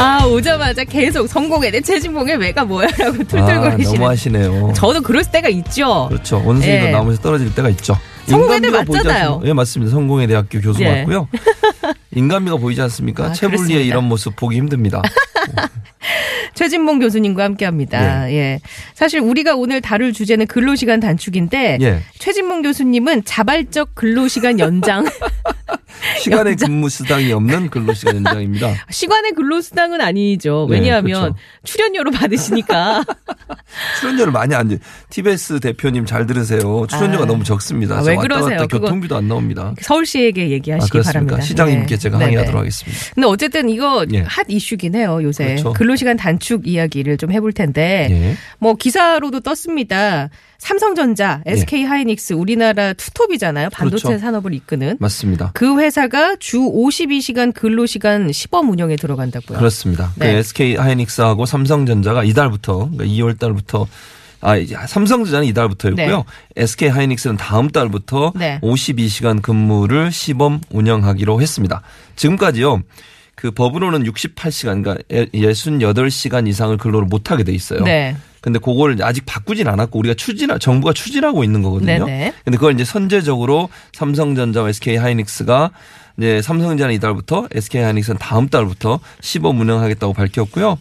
아 오자마자 계속 성공회대 최진봉의 왜가 뭐야라고 아, 툴툴거리시는. 너무 하시네요. 저도 그럴 때가 있죠. 그렇죠. 원숭이도 예. 나무에서 떨어질 때가 있죠. 성공회대 맞잖아요. 예, 맞습니다. 성공회 대학교 교수 예. 맞고요. 인간미가 보이지 않습니까? 아, 채블리의. 이런 모습 보기 힘듭니다. 최진봉 교수님과 함께합니다. 예. 사실 우리가 오늘 다룰 주제는 근로시간 단축인데 예. 최진봉 교수님은 자발적 근로시간 연장 시간의 연장. 근무 수당이 없는 근로시간 연장입니다. 시간의 근로수당은 아니죠. 네, 왜냐하면 그렇죠. 출연료로 받으시니까 출연료를 많이 안 줘요. TBS 대표님 잘 들으세요. 출연료가 아. 너무 적습니다. 아, 저왜 왔다 그러세요? 갔다 교통비도 안 나옵니다. 서울시에게 아, 얘기하시기 그렇습니까? 바랍니다. 시장님께 예. 제가 네네. 항의하도록 하겠습니다. 근데 어쨌든 이거 예. 핫 이슈긴 해요, 요새. 그렇죠. 근로시간 단축 이야기를 좀 해볼 텐데. 예. 뭐 기사로도 떴습니다. 삼성전자, 예. SK 하이닉스 우리나라 투톱이잖아요. 반도체 그렇죠. 산업을 이끄는. 맞습니다. 그 회사가 주 52시간 근로시간 시범 운영에 들어간다고요. 그렇습니다. 네. 그 SK 하이닉스하고 삼성전자가 이달부터 그러니까 2월 달부터 아 이제 삼성전자는 이달부터였고요. 네. SK 하이닉스는 다음 달부터 네. 52시간 근무를 시범 운영하기로 했습니다. 지금까지요. 그 법으로는 68시간 그러니까 68시간 이상을 근로를 못 하게 돼 있어요. 네. 근데 그거를 아직 바꾸진 않았고 우리가 추진 정부가 추진하고 있는 거거든요. 네네. 근데 그걸 이제 선제적으로 삼성전자와 SK 하이닉스가 이제 삼성전자는 이달부터 SK 하이닉스는 다음 달부터 시범 운영하겠다고 밝혔고요.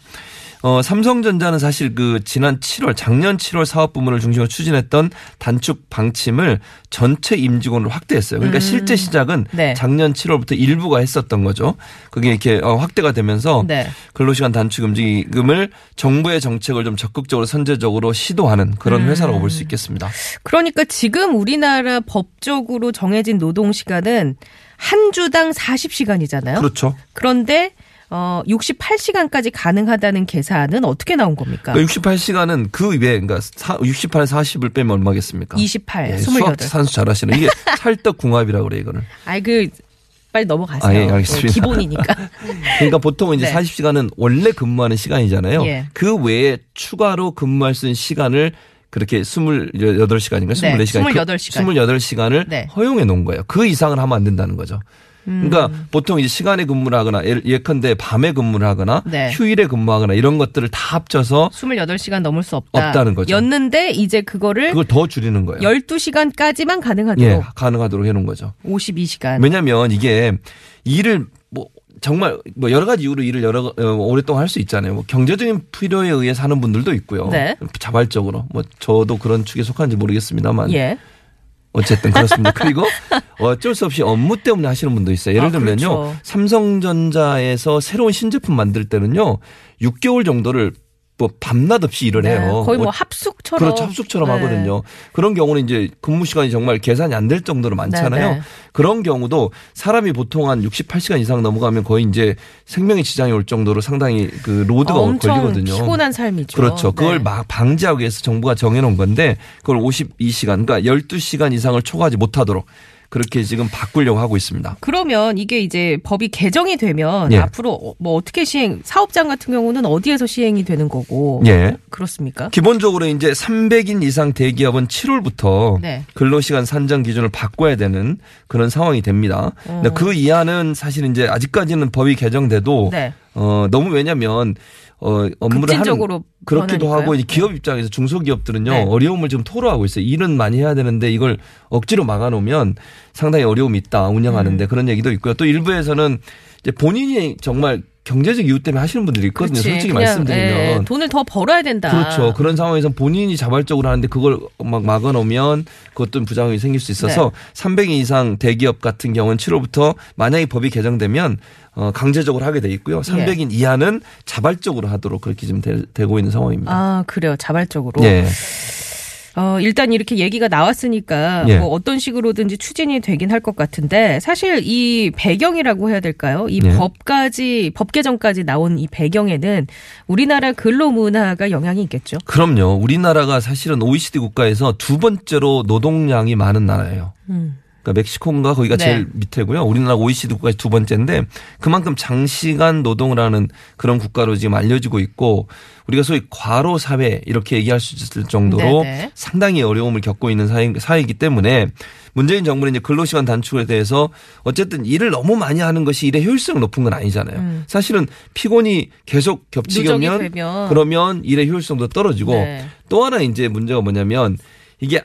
어, 삼성전자는 사실 그 지난 7월 작년 7월 사업 부문을 중심으로 추진했던 단축 방침을 전체 임직원으로 확대했어요. 그러니까 실제 시작은 네. 작년 7월부터 일부가 했었던 거죠. 그게 이렇게 어, 확대가 되면서 네. 근로시간 단축 움직임을 정부의 정책을 좀 적극적으로 선제적으로 시도하는 그런 음. 회사라고 볼 수 있겠습니다. 그러니까 지금 우리나라 법적으로 정해진 노동 시간은 한 주당 40시간이잖아요. 그렇죠. 그런데 어 68시간까지 가능하다는 계산은 어떻게 나온 겁니까? 그러니까 68시간은 그 외에 그러니까 68, 40을 빼면 얼마겠습니까? 28, 예, 28. 수학 산수 잘하시는 이게 찰떡궁합이라고 그래 이거는. 아이 그 빨리 넘어가세요. 아, 예, 알겠습니다. 기본이니까. 그러니까 보통 이제 네. 40시간은 원래 근무하는 시간이잖아요. 예. 그 외에 추가로 근무할 수 있는 시간을 그렇게 28시간인가 네, 24시간 28시간. 28시간을 네. 허용해 놓은 거예요. 그 이상은 하면 안 된다는 거죠. 그러니까 음. 보통 이제 시간에 근무를 하거나 예- 예컨대 밤에 근무를 하거나 네. 휴일에 근무하거나 이런 것들을 다 합쳐서 28시간 넘을 수 없다. 없다는 거죠. 였는데 이제 그거를 그걸 더 줄이는 거예요. 12시간까지만 가능하도록 예, 가능하도록 해 놓은 거죠. 52시간. 왜냐면 이게 일을 뭐 정말 뭐 여러 가지 이유로 일을 여러 어, 오랫동안 할 수 있잖아요. 뭐 경제적인 필요에 의해 사는 분들도 있고요. 네. 자발적으로 뭐 저도 그런 축에 속한지 모르겠습니다만 예. 어쨌든 그렇습니다. 그리고 어쩔 수 없이 업무 때문에 하시는 분도 있어요. 예를 아, 들면요. 그렇죠. 삼성전자에서 새로운 신제품 만들 때는요. 6개월 정도를 뭐 밤낮 없이 일을 네, 해요. 거의 뭐뭐 합숙처럼. 그렇죠. 합숙처럼 네. 하거든요. 그런 경우는 이제 근무 시간이 정말 계산이 안 될 정도로 많잖아요. 네, 네. 그런 경우도 사람이 보통 한 68시간 이상 넘어가면 거의 이제 생명에 지장이 올 정도로 상당히 그 로드가 엄청 걸리거든요. 피곤한 삶이죠. 그렇죠. 그걸 네. 막 방지하기 위해서 정부가 정해놓은 건데 그걸 52시간, 그러니까 12시간 이상을 초과하지 못하도록 그렇게 지금 바꾸려고 하고 있습니다. 그러면 이게 이제 법이 개정이 되면 예. 앞으로 뭐 어떻게 시행 사업장 같은 경우는 어디에서 시행이 되는 거고 예. 그렇습니까? 기본적으로 이제 300인 이상 대기업은 7월부터 네. 근로시간 산정 기준을 바꿔야 되는 그런 상황이 됩니다. 근데 그 이하는 사실 이제 아직까지는 법이 개정돼도 네. 어 너무 왜냐면 어 업무를 하는 그렇기도 변하니까요. 하고 기업 입장에서 중소기업들은요 네. 어려움을 지금 토로하고 있어요. 일은 많이 해야 되는데 이걸 억지로 막아놓으면 상당히 어려움이 있다 운영하는데 음. 그런 얘기도 있고요. 또 일부에서는 이제 본인이 정말 경제적 이유 때문에 하시는 분들이 있거든요. 그렇지. 솔직히 그냥, 말씀드리면 예, 돈을 더 벌어야 된다. 그렇죠. 그런 상황에서 본인이 자발적으로 하는데 그걸 막 막아놓으면 그것도 부작용이 생길 수 있어서 네. 300인 이상 대기업 같은 경우는 7월부터 만약에 법이 개정되면 어, 강제적으로 하게 돼 있고요. 300인 이하는 자발적으로 하도록 그렇게 지금 되, 고 있는 상황입니다. 아 그래요. 자발적으로. 예. 어, 일단 이렇게 얘기가 나왔으니까 예. 뭐 어떤 식으로든지 추진이 되긴 할 것 같은데 사실 이 배경이라고 해야 될까요? 이 예. 법까지 법 개정까지 나온 이 배경에는 우리나라 근로 문화가 영향이 있겠죠. 그럼요. 우리나라가 사실은 OECD 국가에서 두 번째로 노동량이 많은 나라예요. 음. 그러니까 멕시코인가 거기가 네. 제일 밑에고요. 우리나라 OECD 국가에서 두 번째인데 그만큼 장시간 노동을 하는 그런 국가로 지금 알려지고 있고 우리가 소위 과로 사회 이렇게 얘기할 수 있을 정도로 네네. 상당히 어려움을 겪고 있는 사회, 사회이기 때문에 문재인 정부는 이제 근로시간 단축에 대해서 어쨌든 일을 너무 많이 하는 것이 일의 효율성이 높은 건 아니잖아요. 사실은 피곤이 계속 음. 되면. 그러면 일의 효율성도 떨어지고 네. 또 하나 이제 문제가 뭐냐면 이게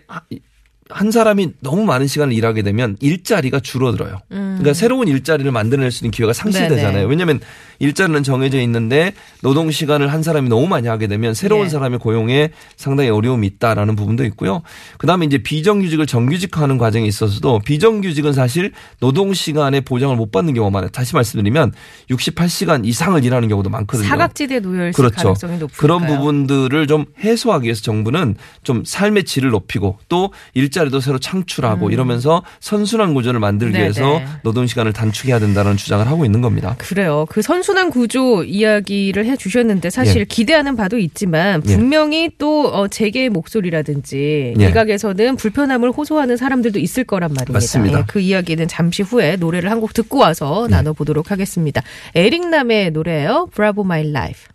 한 사람이 너무 많은 시간을 일하게 되면 일자리가 줄어들어요. 그러니까 새로운 일자리를 만들어낼 수 있는 기회가 상실되잖아요. 음. 왜냐하면 일자리는 정해져 있는데 노동 시간을 한 사람이 너무 많이 하게 되면 새로운 예. 사람의 고용에 상당히 어려움이 있다라는 부분도 있고요. 그다음에 이제 비정규직을 정규직화하는 과정에 있어서도 비정규직은 사실 노동 시간에 보장을 못 받는 경우가 많아요. 다시 말씀드리면 68시간 이상을 일하는 경우도 많거든요. 사각지대 노열 그렇죠. 가능성이 높으니까요. 그런 부분들을 좀 해소하기 위해서 정부는 좀 삶의 질을 높이고 또 일 자리도 새로 창출하고 이러면서 선순환 구조를 만들기 음. 네네. 위해서 노동 시간을 단축해야 된다는 주장을 하고 있는 겁니다. 그래요. 그 선순환 구조 이야기를 해 주셨는데 사실 예. 기대하는 바도 있지만 예. 분명히 또 어, 재계의 목소리라든지 예. 일각에서는 불편함을 호소하는 사람들도 있을 거란 말입니다. 맞습니다. 예, 그 이야기는 잠시 후에 노래를 한 곡 듣고 와서 네. 나눠보도록 하겠습니다. 에릭남의 노래예요. Bravo My Life.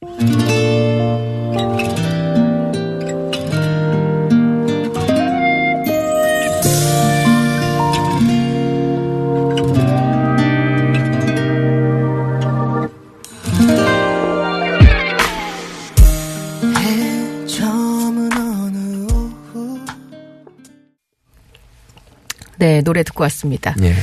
처음은 네, 노래 듣고 왔습니다. 예.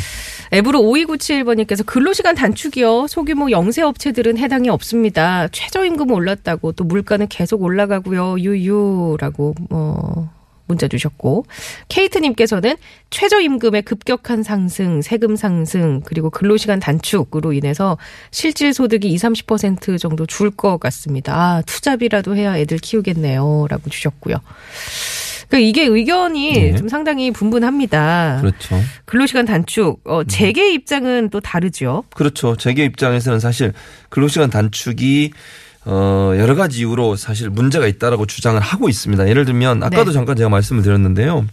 앱으로 5297번님께서 근로시간 단축이요. 소규모 영세업체들은 해당이 없습니다. 최저임금은 올랐다고 또 물가는 계속 올라가고요. 유유라고 뭐 문자 주셨고 케이트님께서는 최저임금의 급격한 상승, 세금 상승 그리고 근로시간 단축으로 인해서 실질 소득이 20, 30% 정도 줄 것 같습니다. 아, 투잡이라도 해야 애들 키우겠네요라고 주셨고요. 그러니까 이게 의견이 네. 좀 상당히 분분합니다. 그렇죠. 근로시간 단축, 어, 재계 입장은 또 다르죠. 그렇죠. 재계 입장에서는 사실 근로시간 단축이 어 여러 가지 이유로 사실 문제가 있다라고 주장을 하고 있습니다. 예를 들면 아까도 네. 잠깐 제가 말씀을 드렸는데요.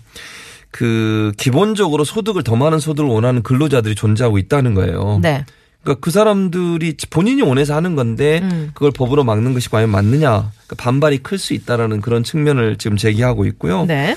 그 기본적으로 소득을 더 많은 소득을 원하는 근로자들이 존재하고 있다는 거예요. 네. 그러니까 그 사람들이 본인이 원해서 하는 건데 음. 그걸 법으로 막는 것이 과연 맞느냐 그러니까 반발이 클 수 있다라는 그런 측면을 지금 제기하고 있고요. 네.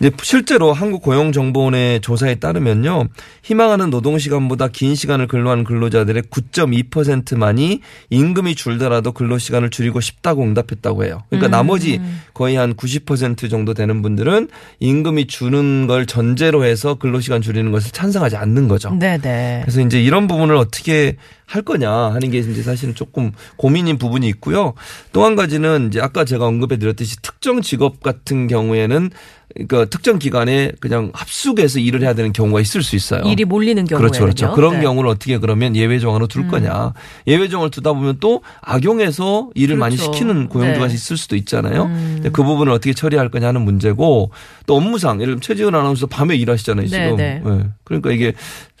이제 실제로 한국 고용정보원의 조사에 따르면요. 희망하는 노동시간보다 긴 시간을 근로하는 근로자들의 9.2%만이 임금이 줄더라도 근로시간을 줄이고 싶다고 응답했다고 해요. 그러니까 음. 나머지 거의 한 90% 정도 되는 분들은 임금이 주는 걸 전제로 해서 근로시간 줄이는 것을 찬성하지 않는 거죠. 네네. 그래서 이제 이런 부분을 어떻게 할 거냐 하는 게 이제 사실은 조금 고민인 부분이 있고요. 또 한 가지는 이제 아까 제가 언급해 드렸듯이 특정 직업 같은 경우에는 그러니까 특정 기관에 그냥 합숙해서 일을 해야 되는 경우가 있을 수 있어요. 일이 몰리는 경우에는요. 그렇죠, 그렇죠. 그런 네. 경우를 어떻게 그러면 예외 정원으로 둘 거냐. 예외 정원을 두다 보면 또 악용해서 일을 많이 그렇죠. 시키는 고용주가 네. 있을 수도 있잖아요. 근데 그 부분을 어떻게 처리할 거냐 하는 문제고 또 업무상 예를 들면 최지은 아나운서 밤에 일하시잖아요, 지금. 네, 네. 예. 그러니까 이게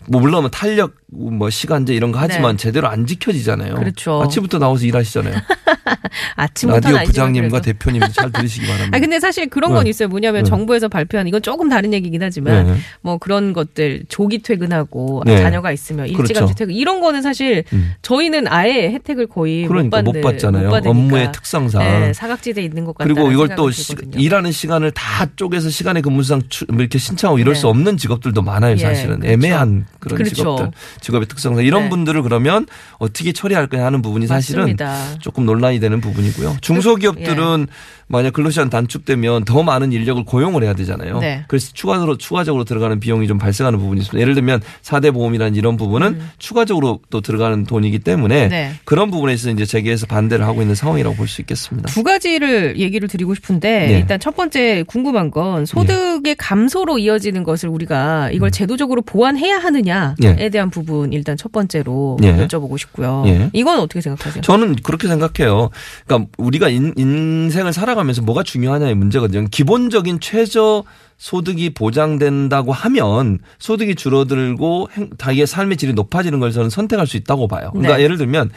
뭐 물론 뭐 탄력 뭐 시간제 이런 거 하지만 네. 제대로 안 지켜지잖아요. 그렇죠. 아침부터 나와서 일하시잖아요. 아침부터 라디오 부장님과 대표님 잘 들으시기 바랍니다. 아 근데 사실 그런 건 네. 있어요. 뭐냐면 네. 정부에서 발표한 이건 조금 다른 얘기긴 하지만 네. 뭐 그런 것들 조기 퇴근하고 네. 자녀가 있으면 일찌감치 그렇죠. 퇴근 이런 거는 사실 음. 저희는 아예 혜택을 거의 그러니까 못못 받는 받잖아요. 못. 업무의 특성상. 네, 사각지대 에 있는 것 같다. 그리고 이걸 또 시- 일하는 시간을 다 쪼개서 시간의 근무상 추- 뭐 이렇게 신청하고 이럴 네. 수 없는 직업들도 많아요, 예, 사실은. 그렇죠. 애매한 그런 그렇죠. 직업들, 직업의 특성상 이런 네. 분들을 그러면 어떻게 처리할 거냐 하는 부분이 사실은 맞습니다. 조금 논란이 되는 부분이고요. 중소기업들은 예. 만약 근로시간 단축되면 더 많은 인력을 고용을 해야 되잖아요. 네. 그래서 추가로 추가적으로 들어가는 비용이 좀 발생하는 부분이 있습니다. 예를 들면 4대 보험이라는 이런 부분은 추가적으로 또 들어가는 돈이기 때문에 음. 네. 그런 부분에서 이제 재계에서 반대를 하고 있는 상황이라고 볼 수 있겠습니다. 두 가지를 얘기를 드리고 싶은데 네. 일단 첫 번째 궁금한 건 소득의 감소로 이어지는 것을 우리가 이걸 제도적으로 보완해야 하느냐에 음. 예. 대한 부분 일단 첫 번째로 예. 여쭤보고 싶고요. 예. 이건 어떻게 생각하세요? 저는 그렇게 생각해요. 그러니까 우리가 인, 인생을 살아가는 살아가면서 뭐가 중요하냐의 문제거든요. 기본적인 최저 소득이 보장된다고 하면 소득이 줄어들고 행- 자기의 삶의 질이 높아지는 걸 저는 선택할 수 있다고 봐요. 그러니까 네. 예를 들면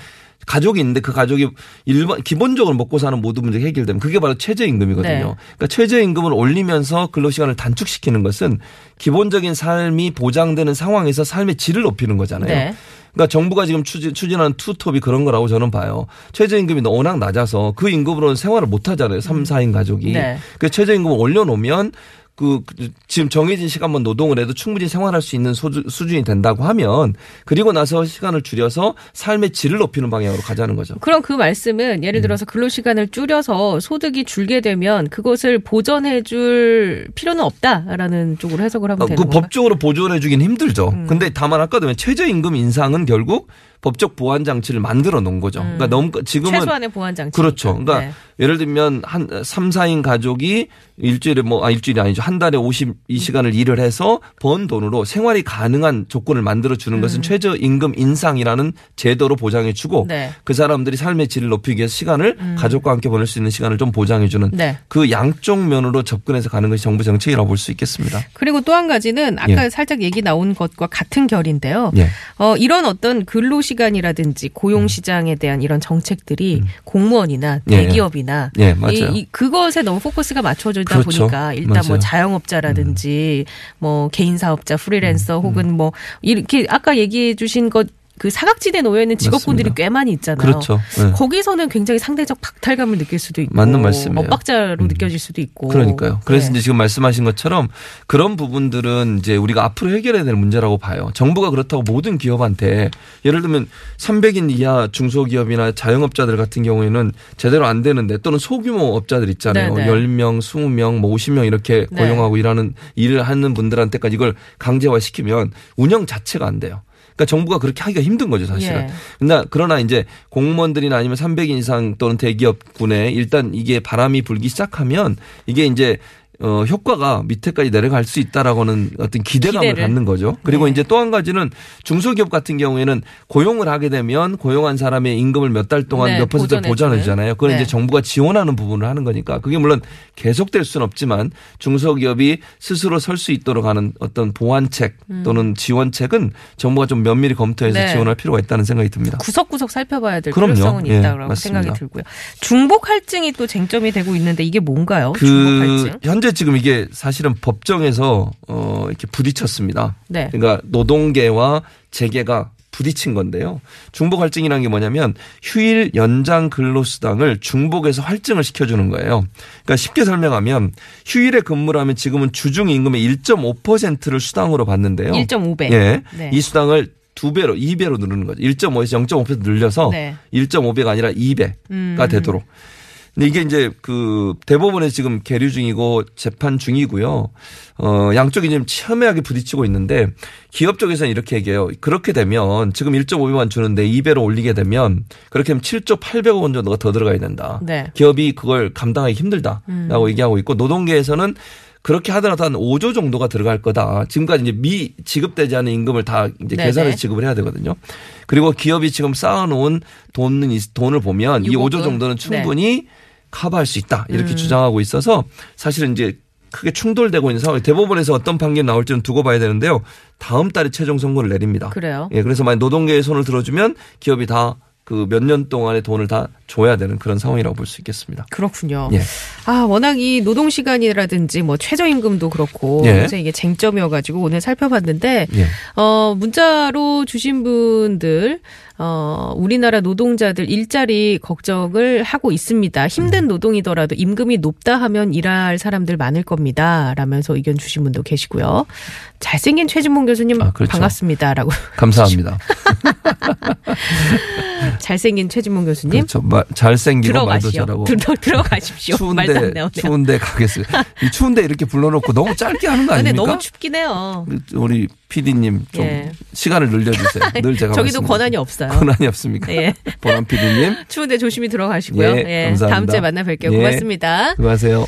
가족이 있는데 그 가족이 일반 기본적으로 먹고 사는 모든 문제가 해결되면 그게 바로 최저임금이거든요. 네. 그러니까 최저임금을 올리면서 근로시간을 단축시키는 것은 기본적인 삶이 보장되는 상황에서 삶의 질을 높이는 거잖아요. 네. 그러니까 정부가 지금 추진, 추진하는 투톱이 그런 거라고 저는 봐요. 최저임금이 워낙 낮아서 그 임금으로는 생활을 못 하잖아요. 3, 4인 가족이. 네. 그 최저임금을 올려놓으면 그그 지금 정해진 시간만 노동을 해도 충분히 생활할 수 있는 소주, 수준이 된다고 하면 그리고 나서 시간을 줄여서 삶의 질을 높이는 방향으로 가자는 거죠. 그럼 그 말씀은 예를 들어서 근로 시간을 줄여서 소득이 줄게 되면 그것을 보전해 줄 필요는 없다라는 쪽으로 해석을 하면 어, 되는 그 건가요? 음. 법적으로 보존해 주긴 힘들죠. 근데 다만 아까도 말 최저임금 인상은 결국 법적 보완 장치를 만들어 놓은 거죠. 그러니까 너무 지금은 음. 최소한의 보완 장치. 그렇죠. 그러니까 네. 예를 들면 한 3, 4인 가족이 일주일에 뭐, 아, 일주일이 아니죠. 한 달에 52시간을 일을 해서 번 돈으로 생활이 가능한 조건을 만들어 주는 것은 최저 임금 인상이라는 제도로 보장해 주고 음. 네. 그 사람들이 삶의 질을 높이기 위해서 시간을 가족과 함께 보낼 수 있는 시간을 좀 보장해 주는 네. 그 양쪽 면으로 접근해서 가는 것이 정부 정책이라고 볼 수 있겠습니다. 그리고 또 한 가지는 아까 예. 살짝 얘기 나온 것과 같은 결인데요. 예. 어, 이런 어떤 근로 시 간이라든지 고용시장에 대한 이런 정책들이 공무원이나 음. 예. 대기업이나 예, 맞아요. 이, 이 그것에 너무 포커스가 맞춰져다 그렇죠. 보니까 일단 맞아요. 음. 뭐 자영업자라든지 뭐 개인 사업자, 프리랜서 혹은 뭐 이렇게 아까 얘기해 주신 것 그 사각지대에 놓여 있는 직업군들이 맞습니다. 꽤 많이 있잖아요. 그렇죠. 네. 거기서는 굉장히 상대적 박탈감을 느낄 수도 있고 맞는 말씀이에요. 엇박자로 느껴질 수도 있고 그러니까요. 그래서 네. 이제 지금 말씀하신 것처럼 그런 부분들은 이제 우리가 앞으로 해결해야 될 문제라고 봐요. 정부가 그렇다고 모든 기업한테 예를 들면 300인 이하 중소기업이나 자영업자들 같은 경우에는 제대로 안 되는데 또는 소규모 업자들 있잖아요. 네, 네. 10명, 20명, 뭐 50명 이렇게 네. 고용하고 일하는 일을 하는 분들한테까지 이걸 강제화 시키면 운영 자체가 안 돼요. 그러니까 정부가 그렇게 하기가 힘든 거죠, 사실은. 예. 그러나 그러나 이제 공무원들이나 아니면 300인 이상 또는 대기업군에 일단 이게 바람이 불기 시작하면 이게 이제 어 효과가 밑에까지 내려갈 수 있다라고는 어떤 기대감을 기대를. 갖는 거죠. 그리고 네. 이제 또 한 가지는 중소기업 같은 경우에는 고용을 하게 되면 고용한 사람의 임금을 몇 달 동안 네, 몇 퍼센트 보전해. 주잖아요. 그건 네. 이제 정부가 지원하는 부분을 하는 거니까 그게 물론 계속될 수는 없지만 중소기업이 스스로 설 수 있도록 하는 어떤 보완책 또는 지원책은 정부가 좀 면밀히 검토해서 음. 네. 지원할 필요가 있다는 생각이 듭니다. 구석구석 살펴봐야 될 그럼요. 필요성은 예, 있다고. 생각이 들고요. 중복 할증이 또 쟁점이 되고 있는데 이게 뭔가요? 중복 그 할증? 현재 지금 이게 사실은 법정에서 어 이렇게 부딪혔습니다. 네. 그러니까 노동계와 재계가 부딪힌 건데요. 중복 할증이라는 게 뭐냐면 휴일 연장 근로수당을 중복해서 할증을 시켜주는 거예요. 그러니까 쉽게 설명하면 휴일에 근무를 하면 지금은 주중 임금의 1.5%를 수당으로 받는데요. 1.5배. 예. 네. 이 수당을 두 배로, 2배로 누르는 거죠. 1.5에서 0.5% 늘려서 네. 1.5배가 아니라 2배가 음. 되도록. 근데 이게 이제 그 대법원에 지금 계류 중이고 재판 중이고요. 어, 양쪽이 지금 첨예하게 부딪히고 있는데 기업 쪽에서는 이렇게 얘기해요. 그렇게 되면 지금 1.5배만 주는데 2배로 올리게 되면 그렇게 하면 7조 800억 원 정도가 더 들어가야 된다. 네. 기업이 그걸 감당하기 힘들다라고 얘기하고 있고 노동계에서는 그렇게 하더라도 한 5조 정도가 들어갈 거다. 지금까지 이제 미 지급되지 않은 임금을 다 이제 네네. 계산해서 지급을 해야 되거든요. 그리고 기업이 지금 쌓아놓은 돈은 이- 돈을 보면 이 유보금. 5조 정도는 네. 충분히 커버할 수 있다 이렇게 음. 주장하고 있어서 사실은 이제 크게 충돌되고 있는 상황이 대법원에서 어떤 판결이 나올지는 두고 봐야 되는데요. 다음 달에 최종 선고를 내립니다. 그래요. 예, 그래서 만약 노동계의 손을 들어주면 기업이 다 그 몇 년 동안의 돈을 다 줘야 되는 그런 상황이라고 볼 수 있겠습니다. 그렇군요. 예. 아, 워낙 이 노동 시간이라든지 뭐 최저임금도 그렇고 예. 그래서 이게 쟁점이어가지고 오늘 살펴봤는데 예. 어 문자로 주신 분들 어 우리나라 노동자들 일자리 걱정을 하고 있습니다. 음. 힘든 노동이더라도 임금이 높다 하면 일할 사람들 많을 겁니다. 라면서 의견 주신 분도 계시고요. 잘생긴 최진봉 교수님 아, 그렇죠. 반갑습니다 라고 감사합니다. 잘생긴 최진봉 교수님 그렇죠. 말- 잘생기고 말도 들어가시오. 잘하고. 들어 들어가십시오. 말도 안 추운데. 추운데 가겠습니다. 이 추운데 이렇게 불러놓고 너무 짧게 하는 거 아닙니까? 너무 춥긴 해요. 우리 PD님 좀 예. 시간을 늘려주세요. 늘 제가 저기도 말씀드립니다. 권한이 없어요. 권한이 없습니까? 예. 보람 PD님 추운데 조심히 들어가시고요. 예, 감사합니다. 다음 주에 만나 뵐게요. 예. 고맙습니다. 수고하세요.